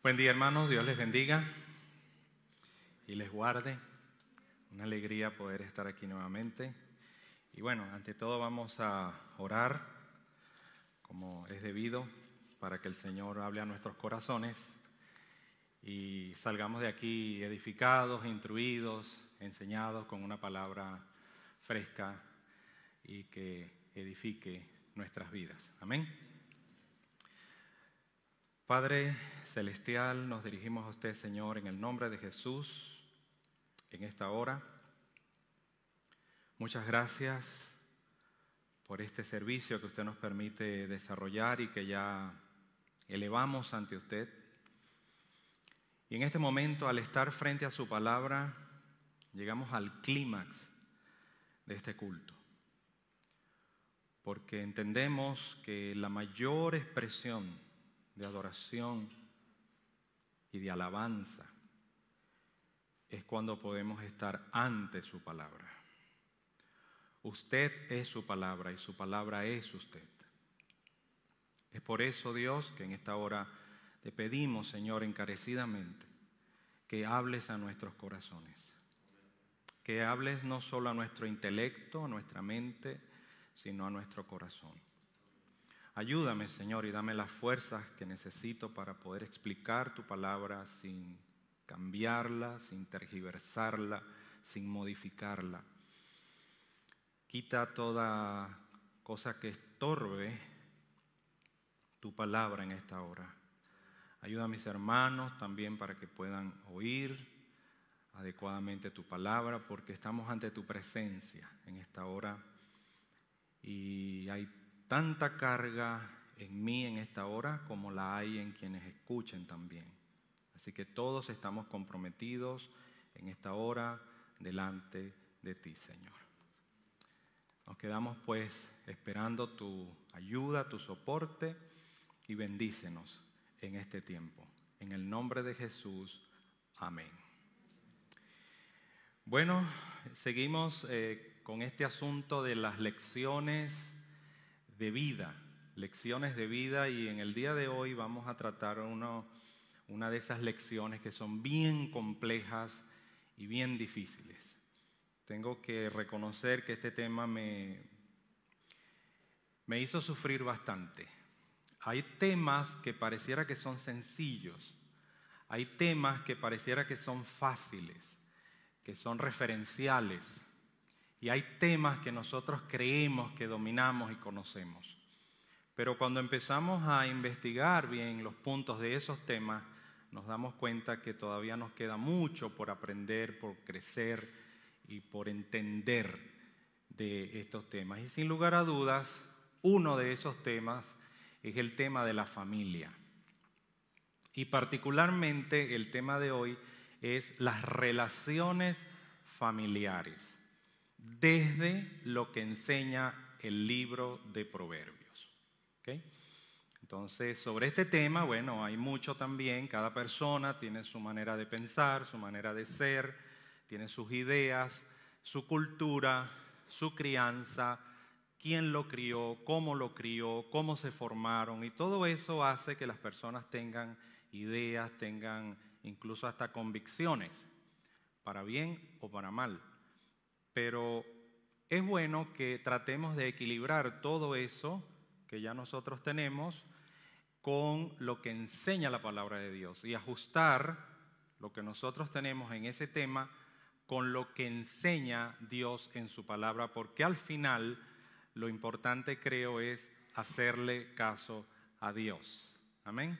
Buen día hermanos, Dios les bendiga y les guarde. Una alegría poder estar aquí nuevamente. Y bueno, ante todo vamos a orar como es debido para que el Señor hable a nuestros corazones y salgamos de aquí edificados, instruidos, enseñados con una palabra fresca y que edifique nuestras vidas. Amén. Padre Celestial, nos dirigimos a usted, Señor, en el nombre de Jesús, en esta hora. Muchas gracias por este servicio que usted nos permite desarrollar y que ya elevamos ante usted. Y en este momento, al estar frente a su palabra, llegamos al clímax de este culto. Porque entendemos que la mayor expresión de adoración y de alabanza es cuando podemos estar ante su palabra. Usted es su palabra y su palabra es usted. Es por eso, Dios, que en esta hora te pedimos, Señor, encarecidamente, que hables a nuestros corazones. Que hables no solo a nuestro intelecto, a nuestra mente, sino a nuestro corazón. Ayúdame, Señor, y dame las fuerzas que necesito para poder explicar tu palabra sin cambiarla, sin tergiversarla, sin modificarla. Quita toda cosa que estorbe tu palabra en esta hora. Ayuda a mis hermanos también para que puedan oír adecuadamente tu palabra, porque estamos ante tu presencia en esta hora y hay tanta carga en mí en esta hora como la hay en quienes escuchen también. Así que todos estamos comprometidos en esta hora delante de ti, Señor. Nos quedamos pues esperando tu ayuda, tu soporte y bendícenos en este tiempo. En el nombre de Jesús, amén. Bueno, seguimos eh, con este asunto de las lecciones de vida, lecciones de vida y en el día de hoy vamos a tratar una de esas lecciones que son bien complejas y bien difíciles. Tengo que reconocer que este tema me, me hizo sufrir bastante. Hay temas que pareciera que son sencillos, hay temas que pareciera que son fáciles, que son referenciales, y hay temas que nosotros creemos que dominamos y conocemos. Pero cuando empezamos a investigar bien los puntos de esos temas, nos damos cuenta que todavía nos queda mucho por aprender, por crecer y por entender de estos temas. Y sin lugar a dudas, uno de esos temas es el tema de la familia. Y particularmente el tema de hoy es las relaciones familiares desde lo que enseña el libro de Proverbios. Entonces, sobre este tema, bueno, hay mucho también, cada persona tiene su manera de pensar, su manera de ser, tiene sus ideas, su cultura, su crianza, quién lo crió, cómo lo crió, cómo se formaron, y todo eso hace que las personas tengan ideas, tengan incluso hasta convicciones, para bien o para mal. Pero es bueno que tratemos de equilibrar todo eso que ya nosotros tenemos con lo que enseña la palabra de Dios y ajustar lo que nosotros tenemos en ese tema con lo que enseña Dios en su palabra, porque al final lo importante creo es hacerle caso a Dios. Amén.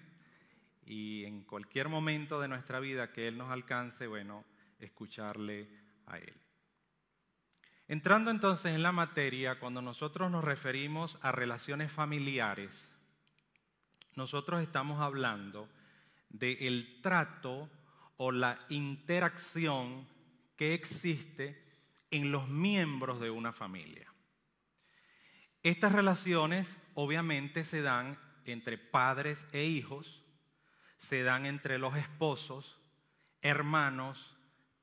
Y en cualquier momento de nuestra vida que Él nos alcance, bueno, escucharle a Él. Entrando entonces en la materia, cuando nosotros nos referimos a relaciones familiares, nosotros estamos hablando del trato o la interacción que existe en los miembros de una familia. Estas relaciones obviamente se dan entre padres e hijos, se dan entre los esposos, hermanos,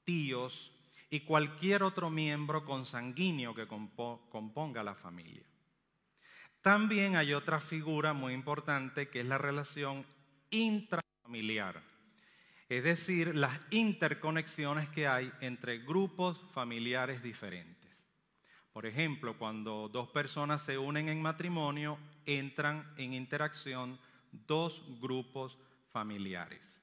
tíos, y cualquier otro miembro consanguíneo que componga la familia. También hay otra figura muy importante que es la relación intra familiar. Es decir, las interconexiones que hay entre grupos familiares diferentes. Por ejemplo, cuando dos personas se unen en matrimonio, entran en interacción dos grupos familiares.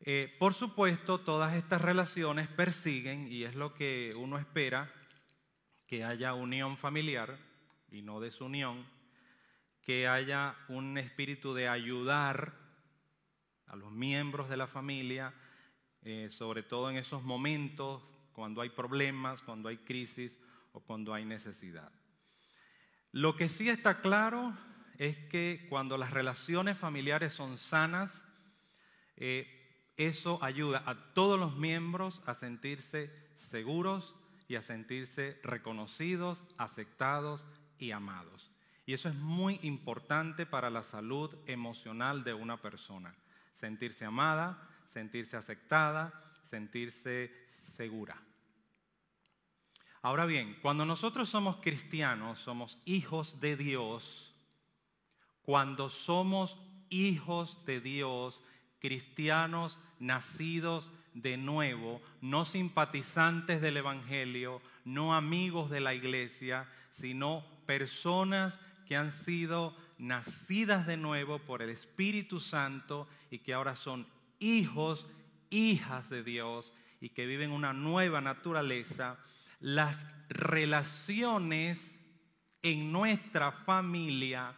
Eh, por supuesto, todas estas relaciones persiguen, y es lo que uno espera, que haya unión familiar y no desunión, que haya un espíritu de ayudar a los miembros de la familia, eh, sobre todo en esos momentos cuando hay problemas, cuando hay crisis o cuando hay necesidad. Lo que sí está claro es que cuando las relaciones familiares son sanas, eh, eso ayuda a todos los miembros a sentirse seguros y a sentirse reconocidos, aceptados y amados. Y eso es muy importante para la salud emocional de una persona. Sentirse amada, sentirse aceptada, sentirse segura. Ahora bien, cuando nosotros somos cristianos, somos hijos de Dios, cuando somos hijos de Dios, cristianos nacidos de nuevo, no simpatizantes del Evangelio, no amigos de la iglesia, sino personas que han sido nacidas de nuevo por el Espíritu Santo y que ahora son hijos, hijas de Dios y que viven una nueva naturaleza. Las relaciones en nuestra familia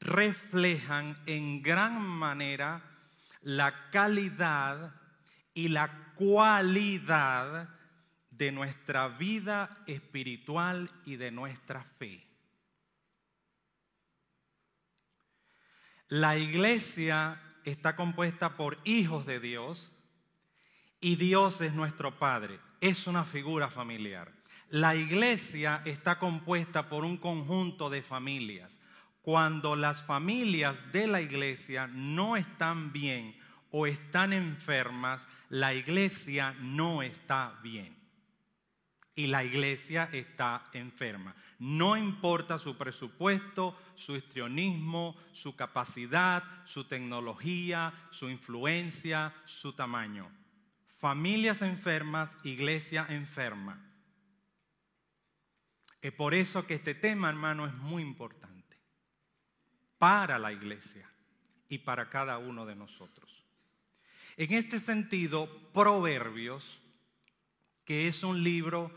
reflejan en gran manera la calidad y la cualidad de nuestra vida espiritual y de nuestra fe. La iglesia está compuesta por hijos de Dios y Dios es nuestro Padre es una figura familiar. La iglesia está compuesta por un conjunto de familias. Cuando las familias de la iglesia no están bien o están enfermas, la iglesia no está bien. Y la iglesia está enferma. No importa su presupuesto, su histrionismo, su capacidad, su tecnología, su influencia, su tamaño familias enfermas, iglesia enferma. Es por eso que este tema, hermano, es muy importante para la iglesia y para cada uno de nosotros. En este sentido, Proverbios, que es un libro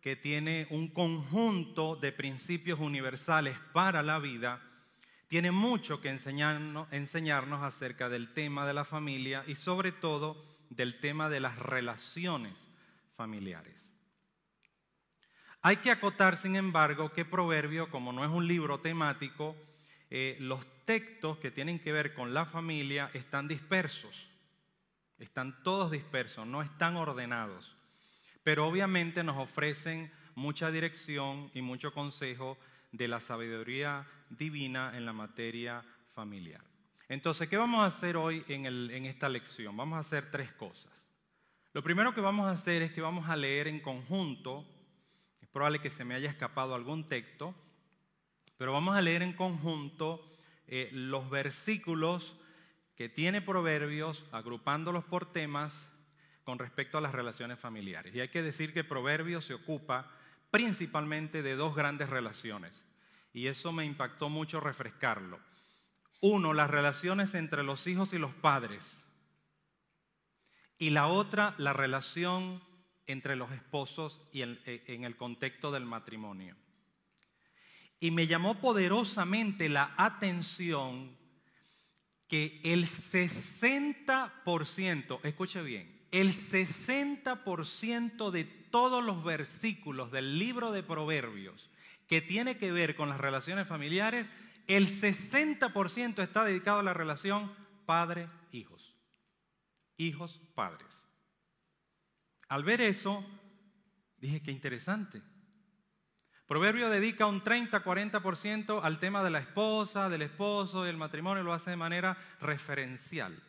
que tiene un conjunto de principios universales para la vida, tiene mucho que enseñarnos, acerca del tema de la familia y sobre todo del tema de las relaciones familiares. Hay que acotar, sin embargo, que Proverbio, como no es un libro temático, eh, los textos que tienen que ver con la familia están dispersos, están todos dispersos, no están ordenados, pero obviamente nos ofrecen mucha dirección y mucho consejo de la sabiduría divina en la materia familiar. Entonces, ¿qué vamos a hacer hoy en, esta lección? Vamos a hacer tres cosas. Lo primero que vamos a hacer es que vamos a leer en conjunto, es probable que se me haya escapado algún texto, pero vamos a leer en conjunto eh, los versículos que tiene Proverbios, agrupándolos por temas con respecto a las relaciones familiares. Y hay que decir que Proverbios se ocupa principalmente de dos grandes relaciones. Y eso me impactó mucho refrescarlo. Uno, las relaciones entre los hijos y los padres. Y la otra, la relación entre los esposos y eh, en, el contexto del matrimonio. Y me llamó poderosamente la atención que el 60%, escuche bien, el 60% de todos los versículos del libro de Proverbios que tiene que ver con las relaciones familiares el 60% está dedicado a la relación padre-hijos. Hijos-padres. Al ver eso, dije que interesante. Proverbio dedica un 30-40% al tema de la esposa, del esposo y el matrimonio, lo hace de manera referencial.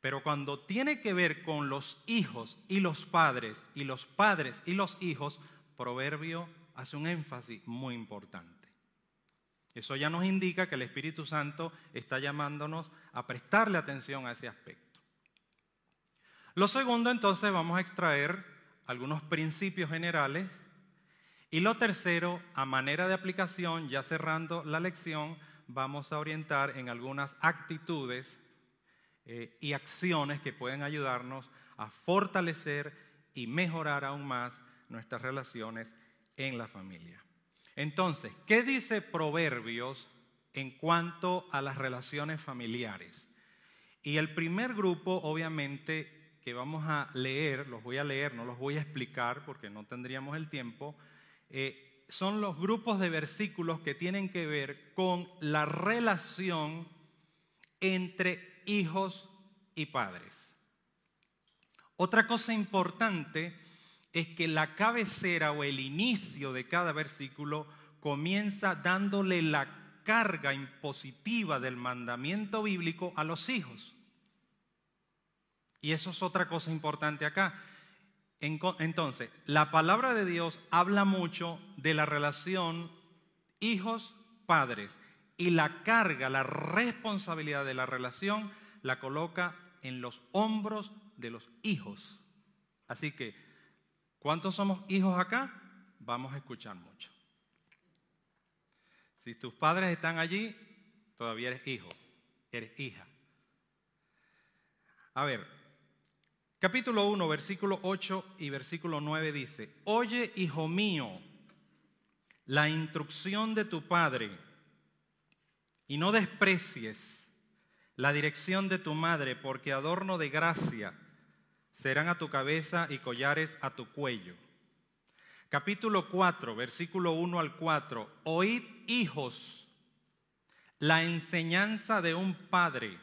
Pero cuando tiene que ver con los hijos y los padres, y los padres y los hijos, Proverbio hace un énfasis muy importante. Eso ya nos indica que el Espíritu Santo está llamándonos a prestarle atención a ese aspecto. Lo segundo, entonces, vamos a extraer algunos principios generales. Y lo tercero, a manera de aplicación, ya cerrando la lección, vamos a orientar en algunas actitudes eh, y acciones que pueden ayudarnos a fortalecer y mejorar aún más nuestras relaciones en la familia. Entonces, ¿qué dice Proverbios en cuanto a las relaciones familiares? Y el primer grupo, obviamente, que vamos a leer, los voy a leer, no los voy a explicar porque no tendríamos el tiempo, eh, son los grupos de versículos que tienen que ver con la relación entre hijos y padres. Otra cosa importante es que la cabecera o el inicio de cada versículo comienza dándole la carga impositiva del mandamiento bíblico a los hijos. Y eso es otra cosa importante acá. Entonces, la palabra de Dios habla mucho de la relación hijos-padres y la carga, la responsabilidad de la relación la coloca en los hombros de los hijos. Así que ¿Cuántos somos hijos acá? Vamos a escuchar mucho. Si tus padres están allí, todavía eres hijo, eres hija. A ver, capítulo 1, versículo 8 y versículo 9 dice, Oye, hijo mío, la instrucción de tu padre y no desprecies la dirección de tu madre, porque adorno de gracia serán a tu cabeza y collares a tu cuello. Capítulo 4, versículo 1 al 4. Oíd, hijos, la enseñanza de un padre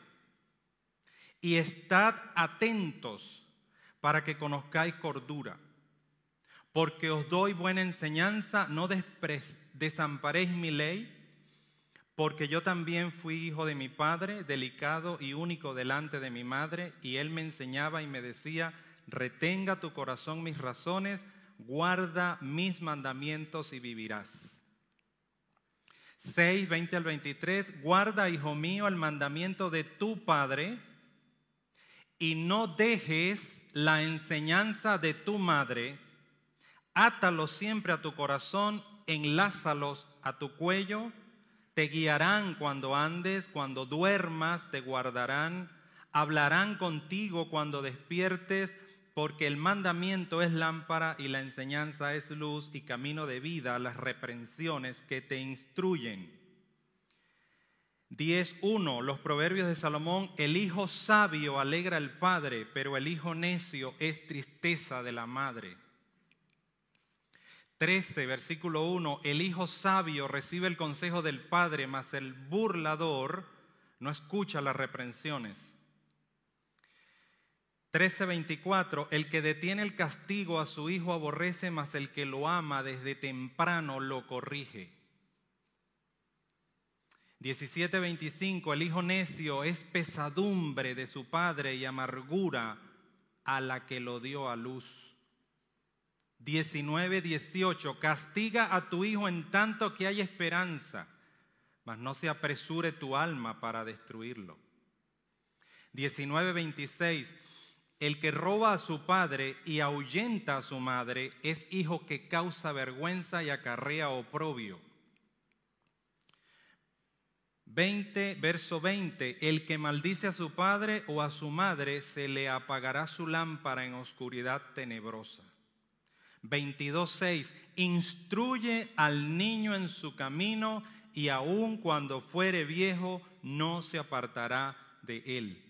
y estad atentos para que conozcáis cordura. Porque os doy buena enseñanza, no desamparéis mi ley, porque yo también fui hijo de mi padre, delicado y único delante de mi madre, y él me enseñaba y me decía, retenga tu corazón mis razones, guarda mis mandamientos y vivirás. 6, 20 al 23, guarda, hijo mío, el mandamiento de tu padre, y no dejes la enseñanza de tu madre, átalos siempre a tu corazón, enlázalos a tu cuello, te guiarán cuando andes, cuando duermas, te guardarán, hablarán contigo cuando despiertes, porque el mandamiento es lámpara y la enseñanza es luz y camino de vida, las reprensiones que te instruyen. 10.1. Los proverbios de Salomón, el hijo sabio alegra al padre, pero el hijo necio es tristeza de la madre. 13, versículo 1, el hijo sabio recibe el consejo del padre, mas el burlador no escucha las reprensiones. 13:24, el que detiene el castigo a su hijo aborrece, mas el que lo ama desde temprano lo corrige. 17:25, el hijo necio es pesadumbre de su padre y amargura a la que lo dio a luz. 19, 18, castiga a tu hijo en tanto que hay esperanza, mas no se apresure tu alma para destruirlo. 19, 26, el que roba a su padre y ahuyenta a su madre es hijo que causa vergüenza y acarrea oprobio. 20, verso 20, el que maldice a su padre o a su madre se le apagará su lámpara en oscuridad tenebrosa. 22.6, instruye al niño en su camino y aun cuando fuere viejo no se apartará de él.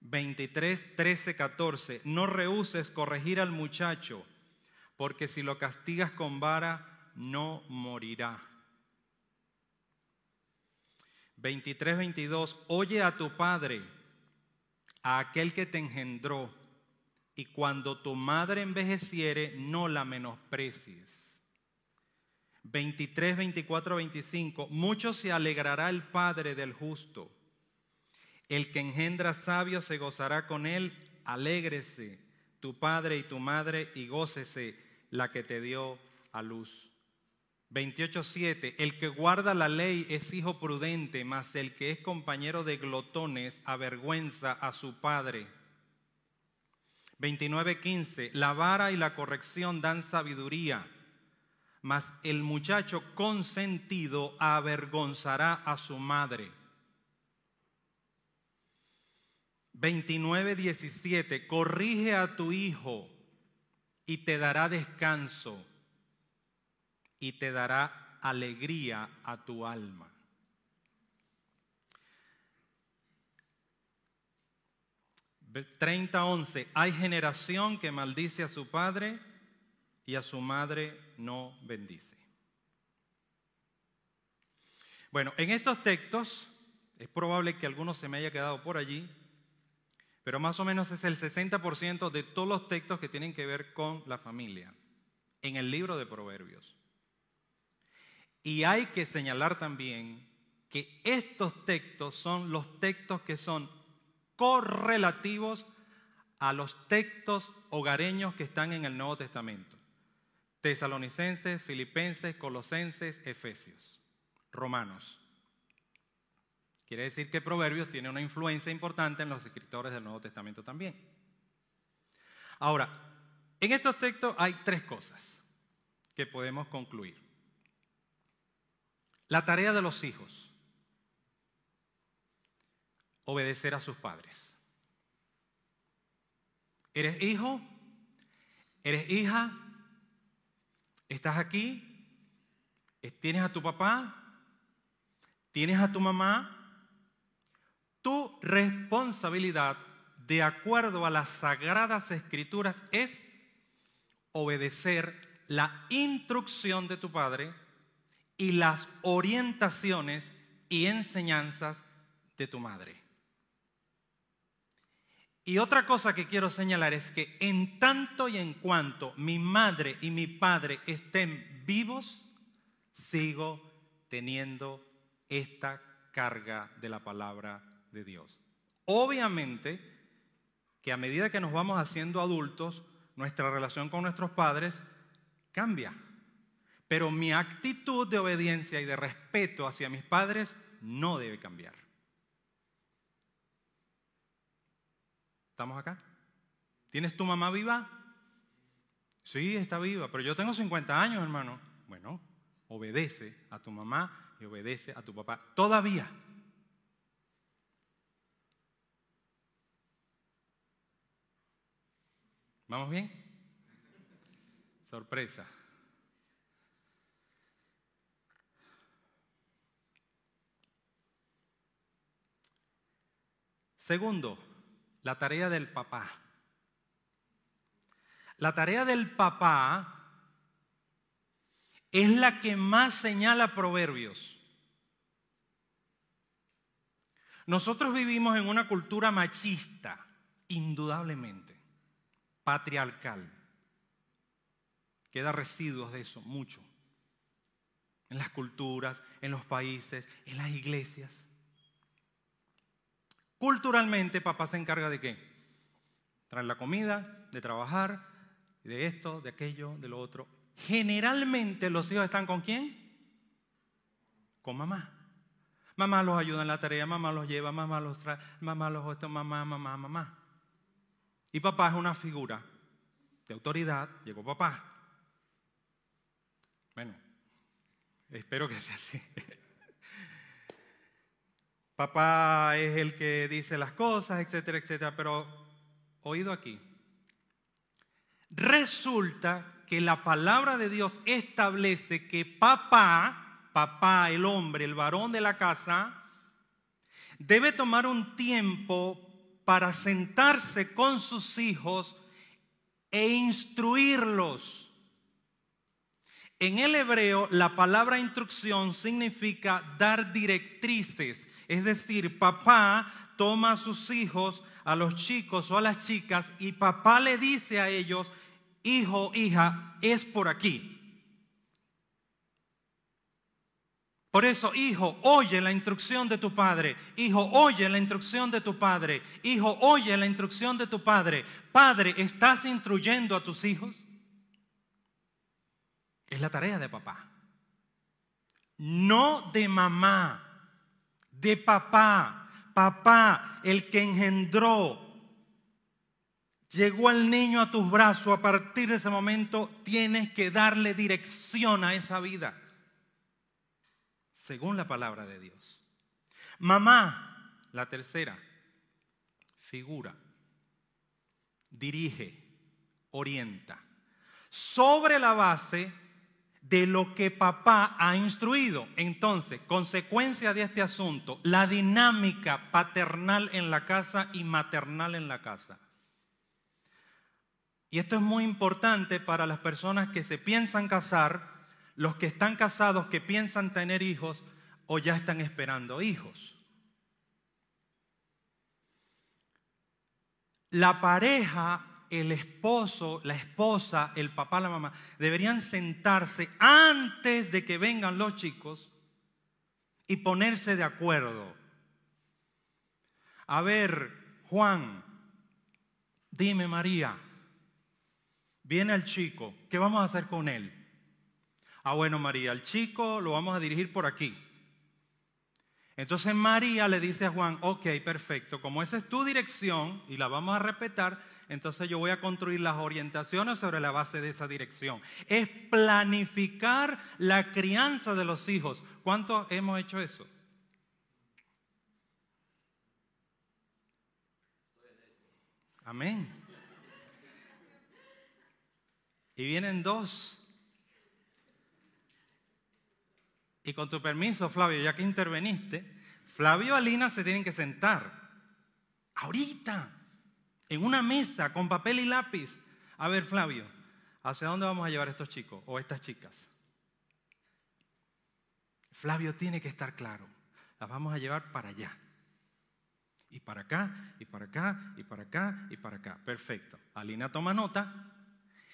23, 13, 14, no rehuses corregir al muchacho, porque si lo castigas con vara, no morirá. 23, 22, oye a tu padre, a aquel que te engendró y cuando tu madre envejeciere, no la menosprecies. 23, 24, 25. Mucho se alegrará el Padre del justo. El que engendra sabio se gozará con él. Alégrese tu Padre y tu Madre y gócese la que te dio a luz. 28.7, el que guarda la ley es hijo prudente, mas el que es compañero de glotones avergüenza a su padre. 29.15, la vara y la corrección dan sabiduría, mas el muchacho consentido avergonzará a su madre. 29.17, corrige a tu hijo y te dará descanso y te dará alegría a tu alma. Once. Hay generación que maldice a su padre y a su madre no bendice. Bueno, en estos textos es probable que algunos se me haya quedado por allí, pero más o menos es el 60% de todos los textos que tienen que ver con la familia en el libro de Proverbios. Y hay que señalar también que estos textos son los textos que son correlativos a los textos hogareños que están en el Nuevo Testamento. Tesalonicenses, Filipenses, Colosenses, Efesios, Romanos. Quiere decir que Proverbios tiene una influencia importante en los escritores del Nuevo Testamento también. Ahora, en estos textos hay tres cosas que podemos concluir. La tarea de los hijos. Obedecer a sus padres. ¿Eres hijo? ¿Eres hija? ¿Estás aquí? ¿Tienes a tu papá? ¿Tienes a tu mamá? Tu responsabilidad, de acuerdo a las sagradas escrituras, es obedecer la instrucción de tu padre y las orientaciones y enseñanzas de tu madre. Y otra cosa que quiero señalar es que en tanto y en cuanto mi madre y mi padre estén vivos, sigo teniendo esta carga de la palabra de Dios. Obviamente que a medida que nos vamos haciendo adultos, nuestra relación con nuestros padres cambia. Pero mi actitud de obediencia y de respeto hacia mis padres no debe cambiar. ¿Estamos acá? ¿Tienes tu mamá viva? Sí, está viva, pero yo tengo 50 años, hermano. Bueno, obedece a tu mamá y obedece a tu papá. Todavía. ¿Vamos bien? Sorpresa. Segundo, la tarea del papá. La tarea del papá es la que más señala proverbios. Nosotros vivimos en una cultura machista, indudablemente, patriarcal. Queda residuos de eso, mucho. En las culturas, en los países, en las iglesias. Culturalmente, papá se encarga de qué? Traer la comida, de trabajar, de esto, de aquello, de lo otro. Generalmente los hijos están con quién? Con mamá. Mamá los ayuda en la tarea, mamá los lleva, mamá los trae, mamá los esto, mamá, mamá, mamá. Y papá es una figura de autoridad, llegó papá. Bueno, espero que sea así. Papá es el que dice las cosas, etcétera, etcétera. Pero, oído aquí. Resulta que la palabra de Dios establece que papá, papá, el hombre, el varón de la casa, debe tomar un tiempo para sentarse con sus hijos e instruirlos. En el hebreo, la palabra instrucción significa dar directrices, es decir, papá toma a sus hijos, a los chicos o a las chicas, y papá le dice a ellos, hijo, hija, es por aquí. Por eso, hijo, oye la instrucción de tu padre. Hijo, oye la instrucción de tu padre. Hijo, oye la instrucción de tu padre. Padre, ¿estás instruyendo a tus hijos? Es la tarea de papá. no de mamá, de papá. Papá, el que engendró, llegó el niño a tus brazos, a partir de ese momento tienes que darle dirección a esa vida, según la palabra de Dios. Mamá, la tercera, figura, dirige, orienta, sobre la base de lo que papá ha instruido. Entonces, consecuencia de este asunto, la dinámica paternal en la casa y maternal en la casa. Y esto es muy importante para las personas que se piensan casar, los que están casados, que piensan tener hijos o ya están esperando hijos. La pareja el esposo, la esposa, el papá, la mamá, deberían sentarse antes de que vengan los chicos y ponerse de acuerdo. A ver, Juan, dime María, viene el chico, ¿qué vamos a hacer con él? Ah, bueno, María, el chico lo vamos a dirigir por aquí. Entonces María le dice a Juan, ok, perfecto, como esa es tu dirección y la vamos a respetar, entonces yo voy a construir las orientaciones sobre la base de esa dirección. Es planificar la crianza de los hijos. ¿Cuántos hemos hecho eso? Amén. Y vienen dos. Y con tu permiso, Flavio, ya que interveniste, Flavio y Alina se tienen que sentar. Ahorita en una mesa con papel y lápiz. A ver, Flavio, ¿hacia dónde vamos a llevar a estos chicos o estas chicas? Flavio tiene que estar claro. Las vamos a llevar para allá. Y para acá, y para acá, y para acá, y para acá. Perfecto. Alina toma nota.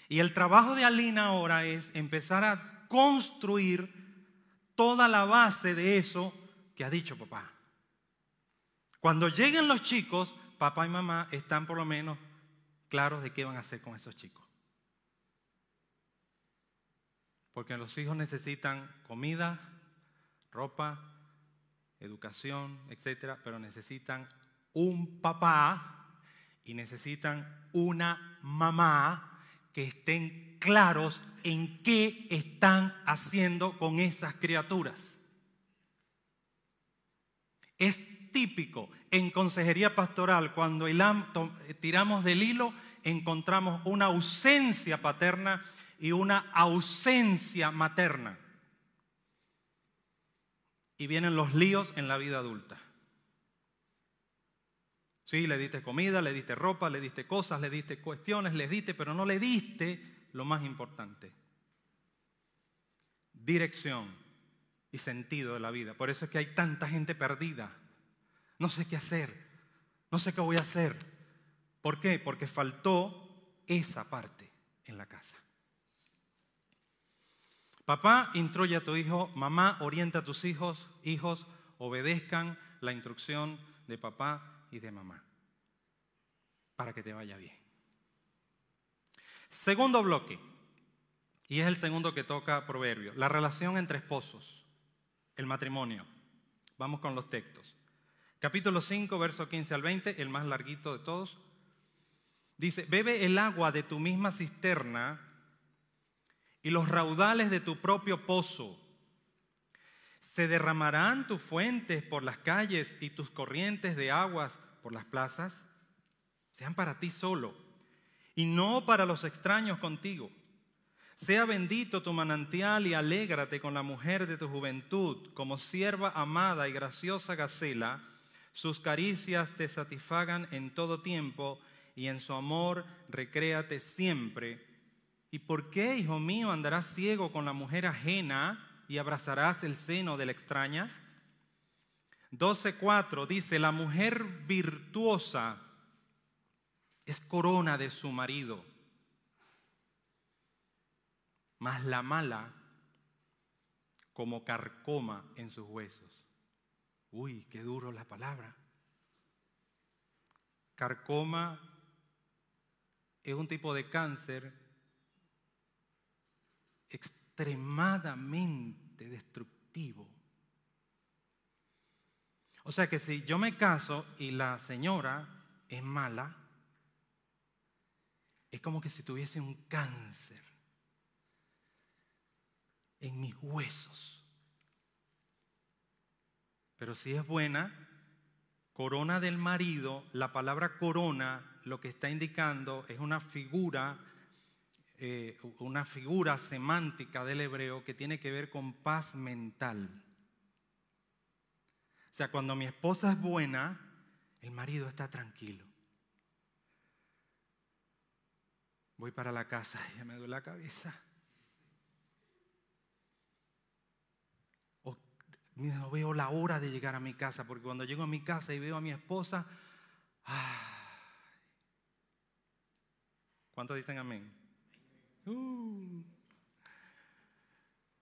Y el trabajo de Alina ahora es empezar a construir toda la base de eso que ha dicho papá. Cuando lleguen los chicos, papá y mamá están por lo menos claros de qué van a hacer con esos chicos. Porque los hijos necesitan comida, ropa, educación, etcétera, pero necesitan un papá y necesitan una mamá que estén claros en qué están haciendo con esas criaturas. Es típico en consejería pastoral, cuando tiramos del hilo, encontramos una ausencia paterna y una ausencia materna. Y vienen los líos en la vida adulta. Sí, le diste comida, le diste ropa, le diste cosas, le diste cuestiones, le diste, pero no le diste lo más importante. Dirección y sentido de la vida. Por eso es que hay tanta gente perdida no sé qué hacer, no sé qué voy a hacer. ¿Por qué? Porque faltó esa parte en la casa. Papá, instruye a tu hijo, mamá, orienta a tus hijos, hijos, obedezcan la instrucción de papá y de mamá para que te vaya bien. Segundo bloque, y es el segundo que toca Proverbio, la relación entre esposos, el matrimonio. Vamos con los textos. Capítulo 5, verso 15 al 20, el más larguito de todos. Dice, bebe el agua de tu misma cisterna y los raudales de tu propio pozo. Se derramarán tus fuentes por las calles y tus corrientes de aguas por las plazas. Sean para ti solo y no para los extraños contigo. Sea bendito tu manantial y alégrate con la mujer de tu juventud, como sierva amada y graciosa Gacela sus caricias te satisfagan en todo tiempo y en su amor recréate siempre. ¿Y por qué, hijo mío, andarás ciego con la mujer ajena y abrazarás el seno de la extraña? 12.4 dice, la mujer virtuosa es corona de su marido, mas la mala como carcoma en sus huesos. Uy, qué duro la palabra. Carcoma es un tipo de cáncer extremadamente destructivo. O sea que si yo me caso y la señora es mala, es como que si tuviese un cáncer en mis huesos. Pero si es buena, corona del marido, la palabra corona lo que está indicando es una figura, eh, una figura semántica del hebreo que tiene que ver con paz mental. O sea, cuando mi esposa es buena, el marido está tranquilo. Voy para la casa, ya me duele la cabeza. No veo la hora de llegar a mi casa, porque cuando llego a mi casa y veo a mi esposa, ¿cuántos dicen amén? Uh,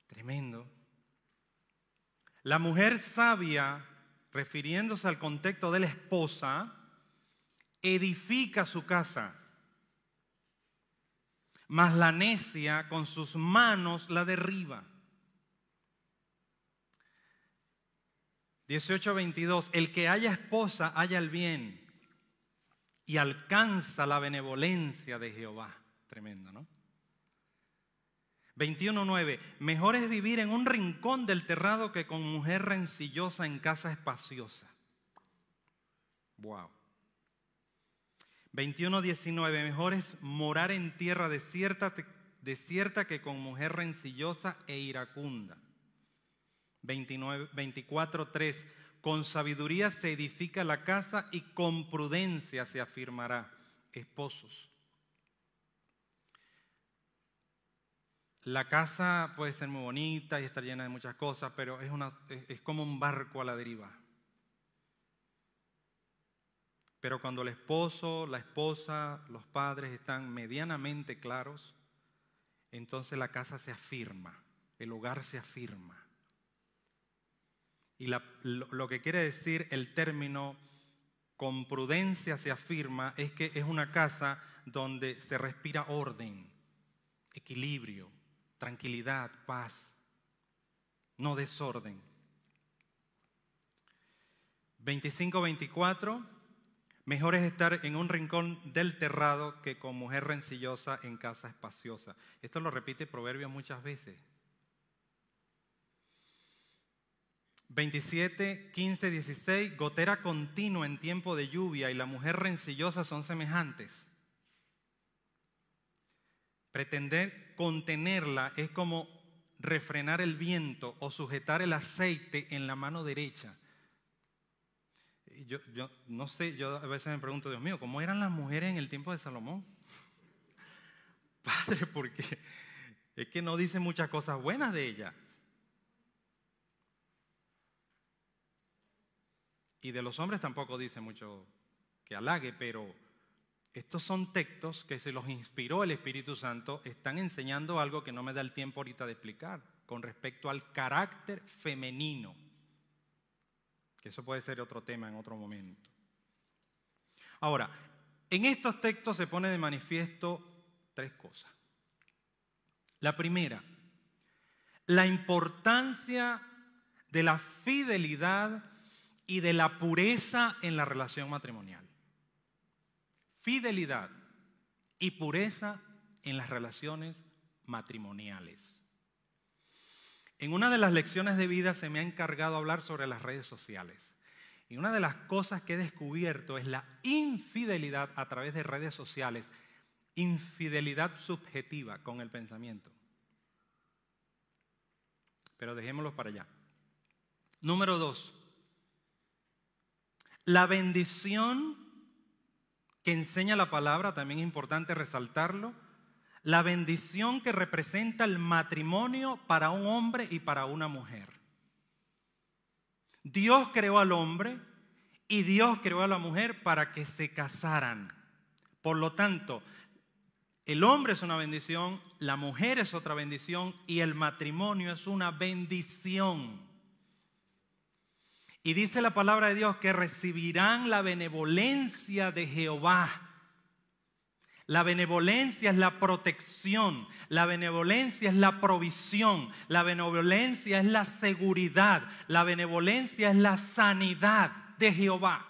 tremendo. La mujer sabia, refiriéndose al contexto de la esposa, edifica su casa, mas la necia con sus manos la derriba. 18:22, el que haya esposa haya el bien y alcanza la benevolencia de Jehová. Tremendo, ¿no? 21.9, mejor es vivir en un rincón del terrado que con mujer rencillosa en casa espaciosa. Wow. 21.19, mejor es morar en tierra desierta, desierta que con mujer rencillosa e iracunda. 24.3, con sabiduría se edifica la casa y con prudencia se afirmará. Esposos. La casa puede ser muy bonita y estar llena de muchas cosas, pero es, es como un barco a la deriva. Pero cuando el esposo, la esposa, los padres están medianamente claros, entonces la casa se afirma, el hogar se afirma. Y lo, que quiere decir el término con prudencia se afirma es que es una casa donde se respira orden, equilibrio, tranquilidad, paz, no desorden. 25-24, mejor es estar en un rincón del terrado que con mujer rencillosa en casa espaciosa. Esto lo repite Proverbio muchas veces. 27, 15, 16, gotera continua en tiempo de lluvia y la mujer rencillosa son semejantes. Pretender contenerla es como refrenar el viento o sujetar el aceite en la mano derecha. Yo, yo no sé, yo a veces me pregunto, Dios mío, ¿cómo eran las mujeres en el tiempo de Salomón? Padre, porque es que no dice muchas cosas buenas de ella. Y de los hombres tampoco dice mucho que halague, pero estos son textos que se los inspiró el Espíritu Santo, están enseñando algo que no me da el tiempo ahorita de explicar con respecto al carácter femenino, que eso puede ser otro tema en otro momento. Ahora, en estos textos se pone de manifiesto tres cosas. La primera, la importancia de la fidelidad y de la pureza en la relación matrimonial. Fidelidad y pureza en las relaciones matrimoniales. En una de las lecciones de vida se me ha encargado hablar sobre las redes sociales. Y una de las cosas que he descubierto es la infidelidad a través de redes sociales, infidelidad subjetiva con el pensamiento. Pero dejémoslo para allá. Número dos, la bendición que enseña la palabra, también es importante resaltarlo, la bendición que representa el matrimonio para un hombre y para una mujer. Dios creó al hombre y Dios creó a la mujer para que se casaran. Por lo tanto, el hombre es una bendición, la mujer es otra bendición y el matrimonio es una bendición. Y dice la palabra de Dios que recibirán la benevolencia de Jehová. La benevolencia es la protección, la benevolencia es la provisión, la benevolencia es la seguridad, la benevolencia es la sanidad de Jehová.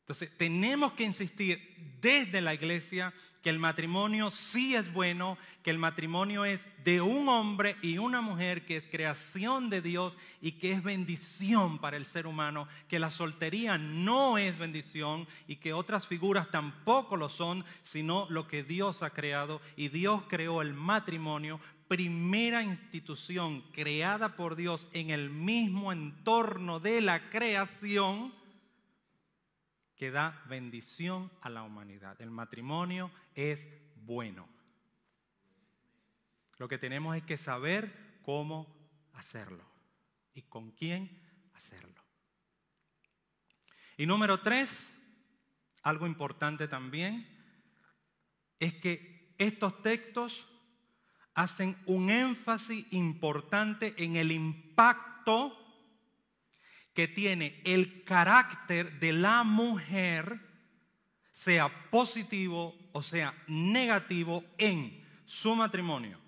Entonces, tenemos que insistir desde la iglesia que el matrimonio sí es bueno, que el matrimonio es de un hombre y una mujer, que es creación de Dios y que es bendición para el ser humano, que la soltería no es bendición y que otras figuras tampoco lo son, sino lo que Dios ha creado. Y Dios creó el matrimonio, primera institución creada por Dios en el mismo entorno de la creación que da bendición a la humanidad. El matrimonio es bueno. Lo que tenemos es que saber cómo hacerlo y con quién hacerlo. Y número tres, algo importante también, es que estos textos hacen un énfasis importante en el impacto que tiene el carácter de la mujer, sea positivo o sea negativo, en su matrimonio,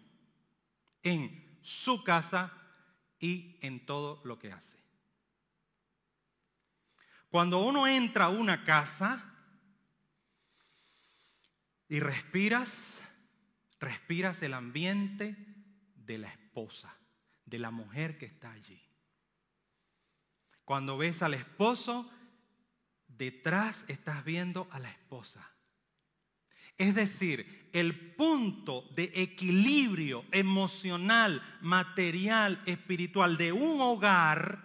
en su casa y en todo lo que hace. Cuando uno entra a una casa y respiras, respiras el ambiente de la esposa, de la mujer que está allí. Cuando ves al esposo, detrás estás viendo a la esposa. Es decir, el punto de equilibrio emocional, material, espiritual de un hogar,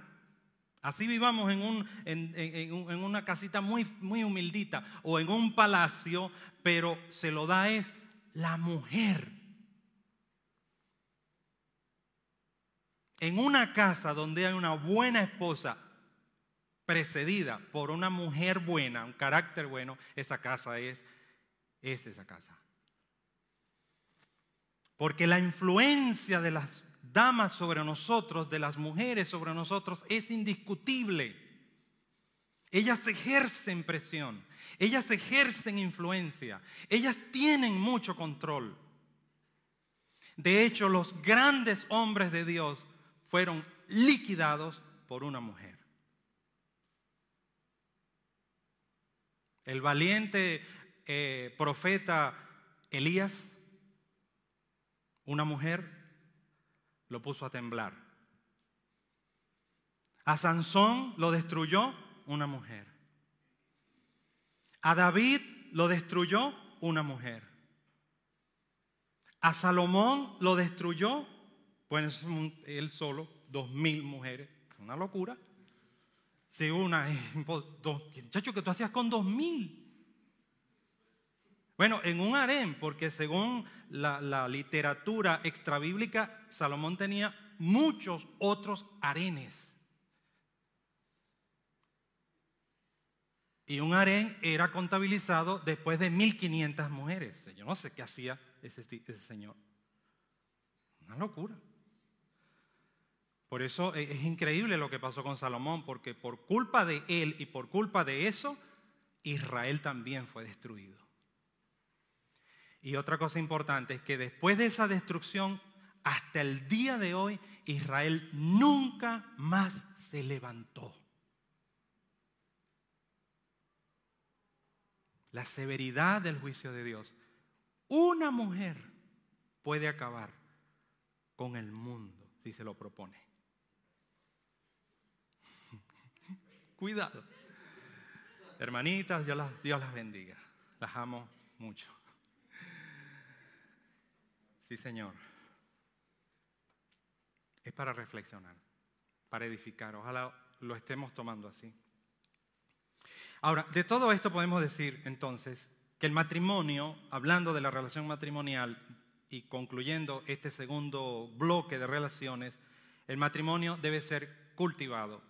así vivamos en, un, en, una casita muy, muy humildita o en un palacio, pero se lo da es la mujer. En una casa donde hay una buena esposa, precedida por una mujer buena, un carácter bueno, esa casa es, es esa casa. Porque la influencia de las damas sobre nosotros, de las mujeres sobre nosotros, es indiscutible. Ellas ejercen presión, ellas ejercen influencia, ellas tienen mucho control. De hecho, los grandes hombres de Dios fueron liquidados por una mujer. El valiente eh, profeta Elías, una mujer, lo puso a temblar. A Sansón lo destruyó una mujer. A David lo destruyó una mujer. A Salomón lo destruyó, pues él solo, dos mil mujeres. Una locura. Si una, dos, muchacho, que tú hacías con dos mil? Bueno, en un harén, porque según la, la literatura extrabíblica, Salomón tenía muchos otros harenes. Y un harén era contabilizado después de 1500 mujeres. Yo no sé qué hacía ese, ese señor. Una locura. Por eso e, es increíble lo que pasó con Salomón, porque por culpa de él y por culpa de eso, Israel también fue destruido. Y otra cosa importante es que después de esa destrucción, hasta el día de hoy, Israel nunca más se levantó. La severidad del juicio de Dios. Una mujer puede acabar con el mundo si se lo propone. Cuidado. Hermanitas, Dios las, las bendiga. Las amo mucho. Sí, Señor. Es para reflexionar, para edificar. Ojalá lo estemos tomando así. Ahora, de todo esto podemos decir entonces que el matrimonio, hablando de la relación matrimonial y concluyendo este segundo bloque de relaciones, el matrimonio debe ser cultivado,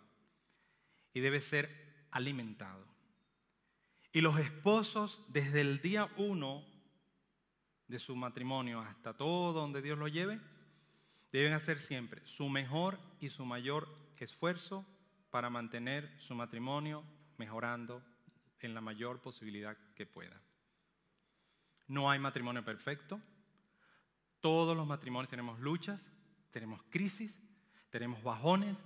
y debe ser alimentado. Y los esposos, desde el día uno de su matrimonio hasta todo donde Dios lo lleve, deben hacer siempre su mejor y su mayor esfuerzo para mantener su matrimonio mejorando en la mayor posibilidad que pueda. No hay matrimonio perfecto. Todos los matrimonios tenemos luchas, tenemos crisis, tenemos bajones,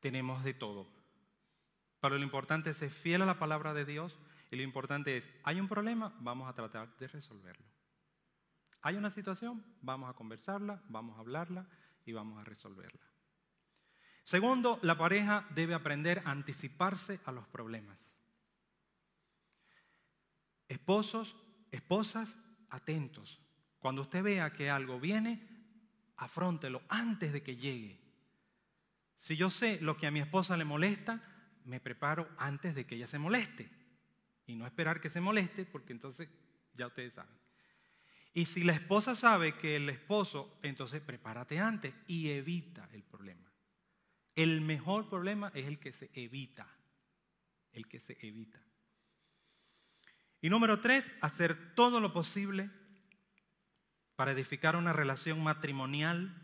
tenemos de todo. Pero lo importante es ser fiel a la palabra de Dios y lo importante es, hay un problema, vamos a tratar de resolverlo. Hay una situación, vamos a conversarla, vamos a hablarla y vamos a resolverla. Segundo, la pareja debe aprender a anticiparse a los problemas. Esposos, esposas, atentos. Cuando usted vea que algo viene, afróntelo antes de que llegue. Si yo sé lo que a mi esposa le molesta, me preparo antes de que ella se moleste. Y no esperar que se moleste, porque entonces ya ustedes saben. Y si la esposa sabe que el esposo, entonces prepárate antes y evita el problema. El mejor problema es el que se evita. El que se evita. Y número tres, hacer todo lo posible para edificar una relación matrimonial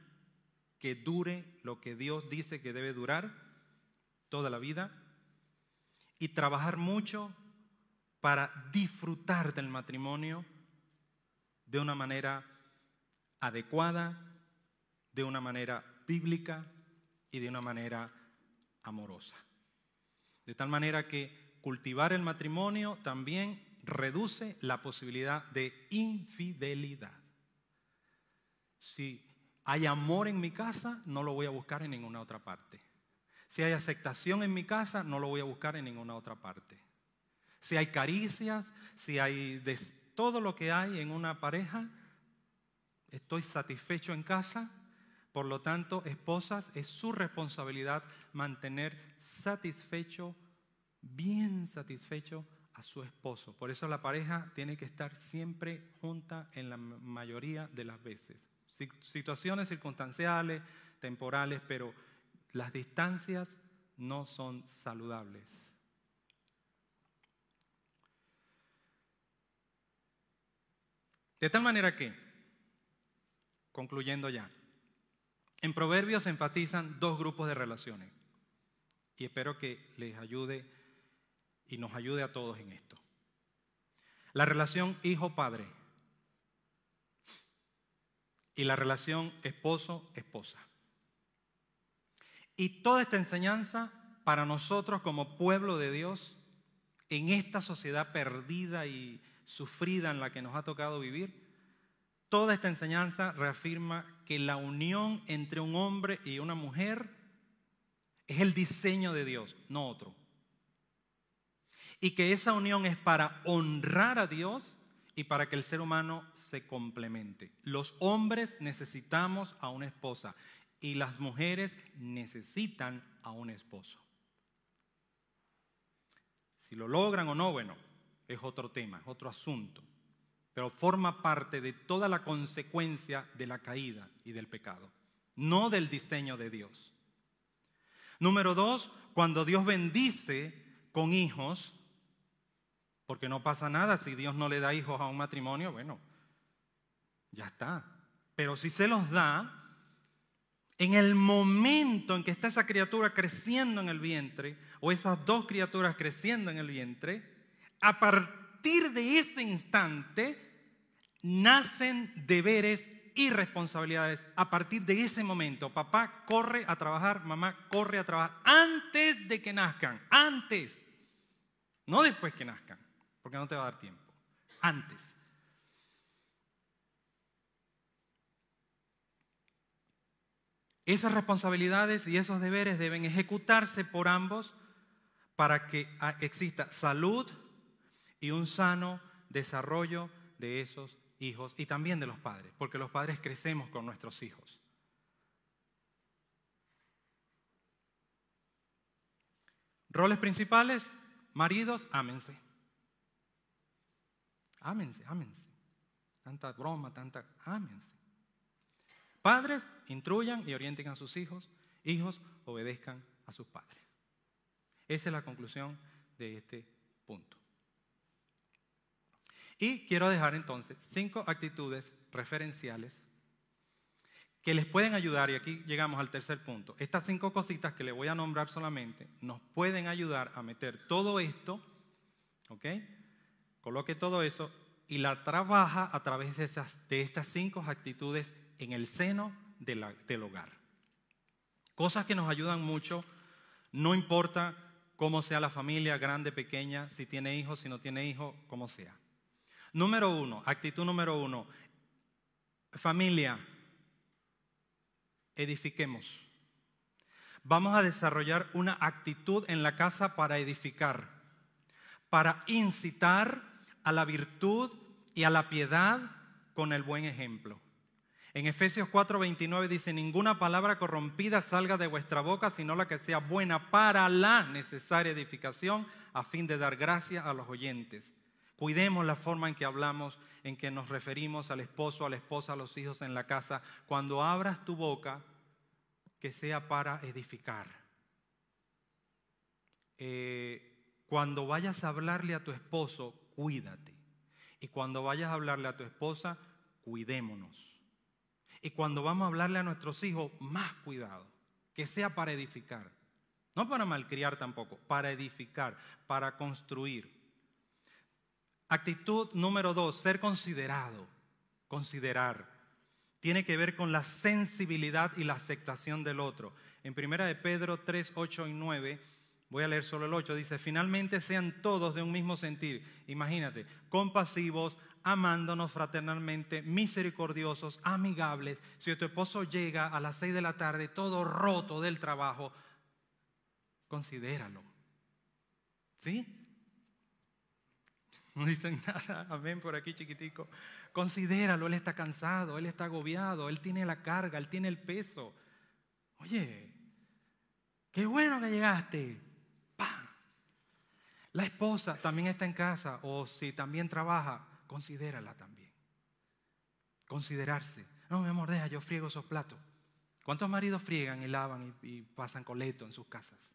que dure lo que Dios dice que debe durar toda la vida y trabajar mucho para disfrutar del matrimonio de una manera adecuada, de una manera bíblica y de una manera amorosa. De tal manera que cultivar el matrimonio también reduce la posibilidad de infidelidad. Si hay amor en mi casa, no lo voy a buscar en ninguna otra parte. Si hay aceptación en mi casa, no lo voy a buscar en ninguna otra parte. Si hay caricias, si hay de todo lo que hay en una pareja, estoy satisfecho en casa. Por lo tanto, esposas, es su responsabilidad mantener satisfecho, bien satisfecho a su esposo. Por eso la pareja tiene que estar siempre junta en la mayoría de las veces. Situaciones circunstanciales, temporales, pero las distancias no son saludables. De tal manera que, concluyendo ya, en Proverbios se enfatizan dos grupos de relaciones y espero que les ayude y nos ayude a todos en esto. La relación hijo-padre y la relación esposo-esposa. Y toda esta enseñanza para nosotros como pueblo de Dios, en esta sociedad perdida y sufrida en la que nos ha tocado vivir, toda esta enseñanza reafirma que la unión entre un hombre y una mujer es el diseño de Dios, no otro. Y que esa unión es para honrar a Dios y para que el ser humano se complemente. Los hombres necesitamos a una esposa y las mujeres necesitan a un esposo. Si lo logran o no, bueno, es otro tema, es otro asunto, pero forma parte de toda la consecuencia de la caída y del pecado, no del diseño de Dios. Número dos, cuando Dios bendice con hijos, porque no pasa nada si Dios no le da hijos a un matrimonio, bueno, ya está. Pero si se los da, en el momento en que está esa criatura creciendo en el vientre, o esas dos criaturas creciendo en el vientre, a partir de ese instante nacen deberes y responsabilidades. A partir de ese momento, papá corre a trabajar, mamá corre a trabajar, antes de que nazcan, antes, no después que nazcan porque no te va a dar tiempo. Antes. Esas responsabilidades y esos deberes deben ejecutarse por ambos para que exista salud y un sano desarrollo de esos hijos y también de los padres, porque los padres crecemos con nuestros hijos. Roles principales, maridos, ámense. Ámense, ámense. Tanta broma, tanta, ámense. Padres, instruyan y orienten a sus hijos. Hijos, obedezcan a sus padres. Esa es la conclusión de este punto. Y quiero dejar entonces cinco actitudes referenciales que les pueden ayudar, y aquí llegamos al tercer punto. Estas cinco cositas que le voy a nombrar solamente nos pueden ayudar a meter todo esto ¿Ok? Coloque todo eso y la trabaja a través de, de estas cinco actitudes en el seno del hogar. Cosas que nos ayudan mucho, no importa cómo sea la familia, grande, pequeña, si tiene hijos, si no tiene hijos, como sea. Número uno, actitud número uno, familia, edifiquemos. Vamos a desarrollar una actitud en la casa para edificar, para incitar a la virtud y a la piedad con el buen ejemplo. En Efesios 4:29 dice, ninguna palabra corrompida salga de vuestra boca, sino la que sea buena para la necesaria edificación, a fin de dar gracia a los oyentes. Cuidemos la forma en que hablamos, en que nos referimos al esposo, a la esposa, a los hijos en la casa. Cuando abras tu boca, que sea para edificar. Eh, cuando vayas a hablarle a tu esposo, cuídate. Y cuando vayas a hablarle a tu esposa, cuidémonos. Y cuando vamos a hablarle a nuestros hijos, más cuidado. Que sea para edificar. No para malcriar tampoco, para edificar, para construir. Actitud número dos, ser considerado. Considerar. Tiene que ver con la sensibilidad y la aceptación del otro. En primera de Pedro 3, 8 y 9 Voy a leer solo el 8. Dice, finalmente sean todos de un mismo sentir. Imagínate, compasivos, amándonos fraternalmente, misericordiosos, amigables. Si tu esposo llega a las 6 de la tarde todo roto del trabajo, considéralo. ¿Sí? No dicen nada, amén por aquí chiquitico. Considéralo, él está cansado, él está agobiado, él tiene la carga, él tiene el peso. Oye, qué bueno que llegaste. La esposa también está en casa o si también trabaja, considérala también. Considerarse. No, mi amor, deja, yo friego esos platos. ¿Cuántos maridos friegan y lavan y, pasan coleto en sus casas?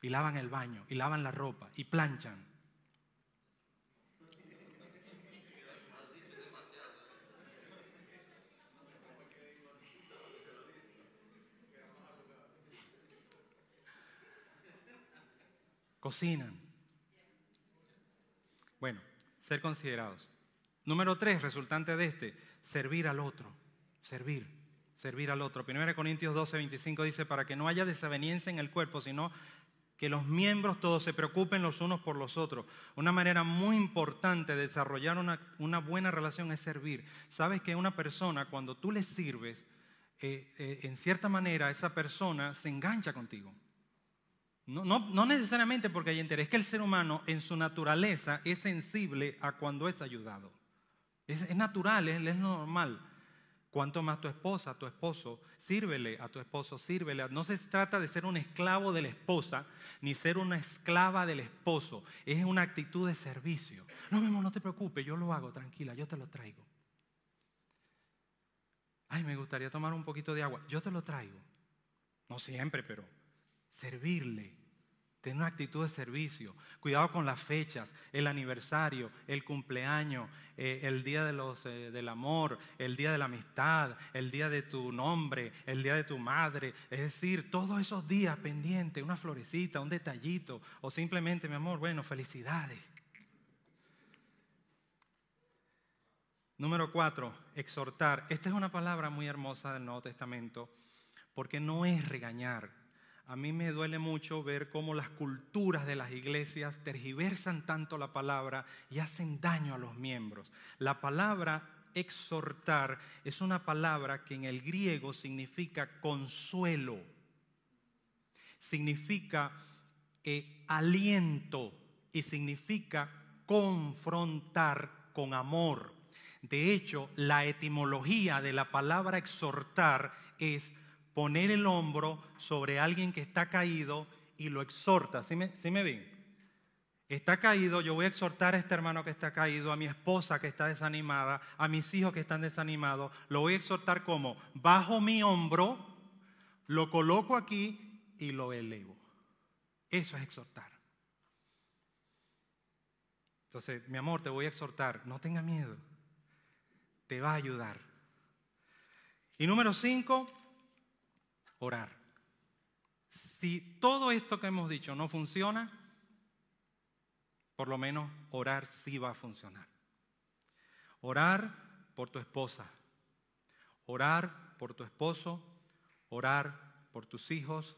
Y lavan el baño, y lavan la ropa, y planchan. Cocinan. Bueno, ser considerados. Número tres, resultante de este, servir al otro. Servir, servir al otro. 1 Corintios 12, 25 dice, para que no haya desaveniencia en el cuerpo, sino que los miembros todos se preocupen los unos por los otros. Una manera muy importante de desarrollar una, una buena relación es servir. Sabes que una persona, cuando tú le sirves, eh, eh, en cierta manera esa persona se engancha contigo. No, necesariamente porque hay interés, es que el ser humano en su naturaleza es sensible a cuando es ayudado. Es, natural, es, es, normal. Cuanto más tu esposa, tu esposo, sírvele a tu esposo, sírvele. No se trata de ser un esclavo de la esposa, ni ser una esclava del esposo. Es una actitud de servicio. No, mi no te preocupes, yo lo hago, tranquila, yo te lo traigo. Ay, me gustaría tomar un poquito de agua, yo te lo traigo. No siempre, pero servirle. Tener una actitud de servicio. Cuidado con las fechas, el aniversario, el cumpleaños, eh, el día de los, eh, del amor, el día de la amistad, el día de tu nombre, el día de tu madre. Es decir, todos esos días pendientes, una florecita, un detallito, o simplemente, mi amor, bueno, felicidades. Número cuatro, exhortar. Esta es una palabra muy hermosa del Nuevo Testamento, porque no es regañar, a mí me duele mucho ver cómo las culturas de las iglesias tergiversan tanto la palabra y hacen daño a los miembros. La palabra exhortar es una palabra que en el griego significa consuelo, significa eh, aliento y significa confrontar con amor. De hecho, la etimología de la palabra exhortar es poner el hombro sobre alguien que está caído y lo exhorta. ¿Sí me, ven? Está caído, yo voy a exhortar a este hermano que está caído, a mi esposa que está desanimada, a mis hijos que están desanimados. Lo voy a exhortar como, bajo mi hombro, lo coloco aquí y lo elevo. Eso es exhortar. Entonces, mi amor, te voy a exhortar, no tenga miedo, te va a ayudar. Y número cinco, orar. Si todo esto que hemos dicho no funciona, Por lo menos orar sí va a funcionar. Orar por tu esposa, orar por tu esposo, orar por tus hijos,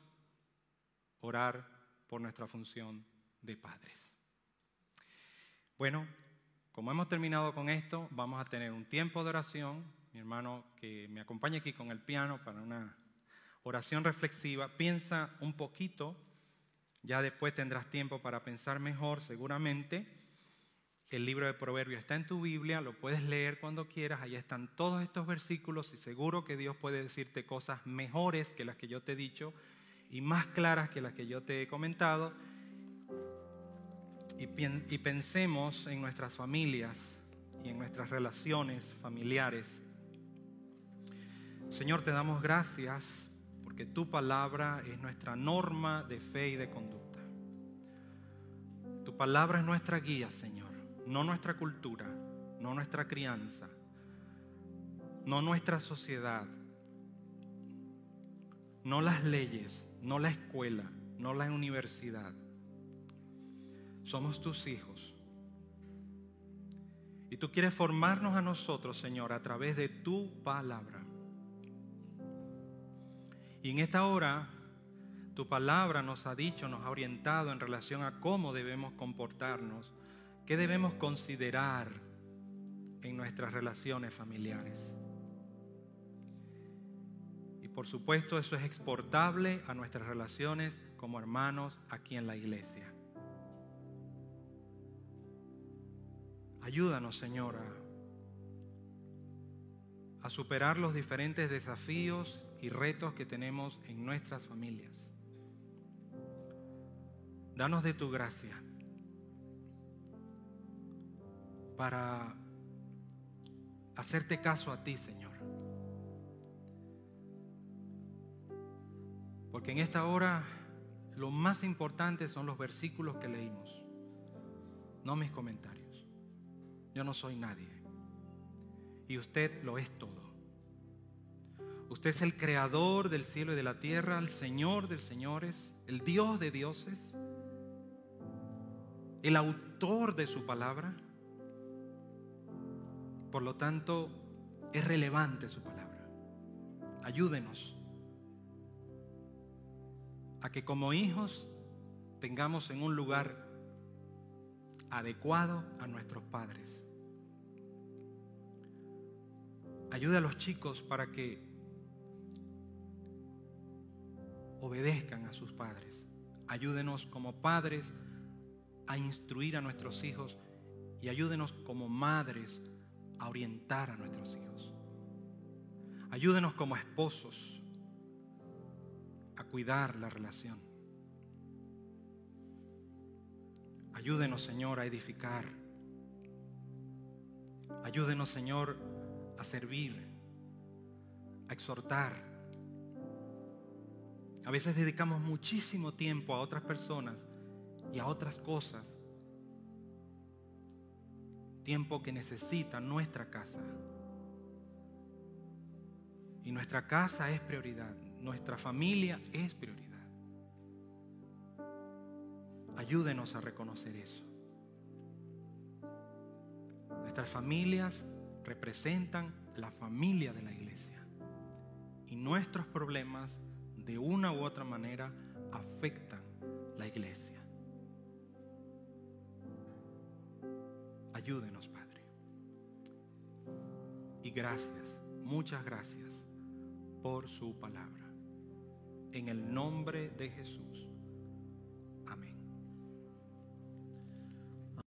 orar por nuestra función de padres. Bueno, como hemos terminado con esto, vamos a tener un tiempo de oración. Mi hermano que me acompaña aquí con el piano para una oración reflexiva, piensa un poquito, ya después tendrás tiempo para pensar mejor seguramente. El libro de Proverbios está en tu Biblia, lo puedes leer cuando quieras, ahí están todos estos versículos y seguro que Dios puede decirte cosas mejores que las que yo te he dicho y más claras que las que yo te he comentado. Y, y pensemos en nuestras familias y en nuestras relaciones familiares. Señor, te damos gracias que tu palabra es nuestra norma de fe y de conducta. Tu palabra es nuestra guía, Señor, no nuestra cultura, no nuestra crianza, no nuestra sociedad, no las leyes, no la escuela, no la universidad. Somos tus hijos. Y tú quieres formarnos a nosotros, Señor, a través de tu palabra. Y en esta hora, tu palabra nos ha dicho, nos ha orientado en relación a cómo debemos comportarnos, qué debemos considerar en nuestras relaciones familiares. Y por supuesto eso es exportable a nuestras relaciones como hermanos aquí en la iglesia. Ayúdanos, Señora, a superar los diferentes desafíos y retos que tenemos en nuestras familias. Danos de tu gracia para hacerte caso a ti, Señor. Porque en esta hora lo más importante son los versículos que leímos, no mis comentarios. Yo no soy nadie. Y usted lo es todo. Usted es el creador del cielo y de la tierra, el Señor de señores, el Dios de dioses, el autor de su palabra. Por lo tanto, es relevante su palabra. Ayúdenos a que como hijos tengamos en un lugar adecuado a nuestros padres. Ayude a los chicos para que obedezcan a sus padres. Ayúdenos como padres a instruir a nuestros hijos y ayúdenos como madres a orientar a nuestros hijos. Ayúdenos como esposos a cuidar la relación. Ayúdenos, Señor, a edificar. Ayúdenos, Señor, a servir, a exhortar a veces dedicamos muchísimo tiempo a otras personas y a otras cosas. Tiempo que necesita nuestra casa. Y nuestra casa es prioridad. Nuestra familia es prioridad. Ayúdenos a reconocer eso. Nuestras familias representan la familia de la iglesia. Y nuestros problemas de una u otra manera afectan la iglesia. Ayúdenos, Padre. Y gracias, muchas gracias por su palabra. En el nombre de Jesús.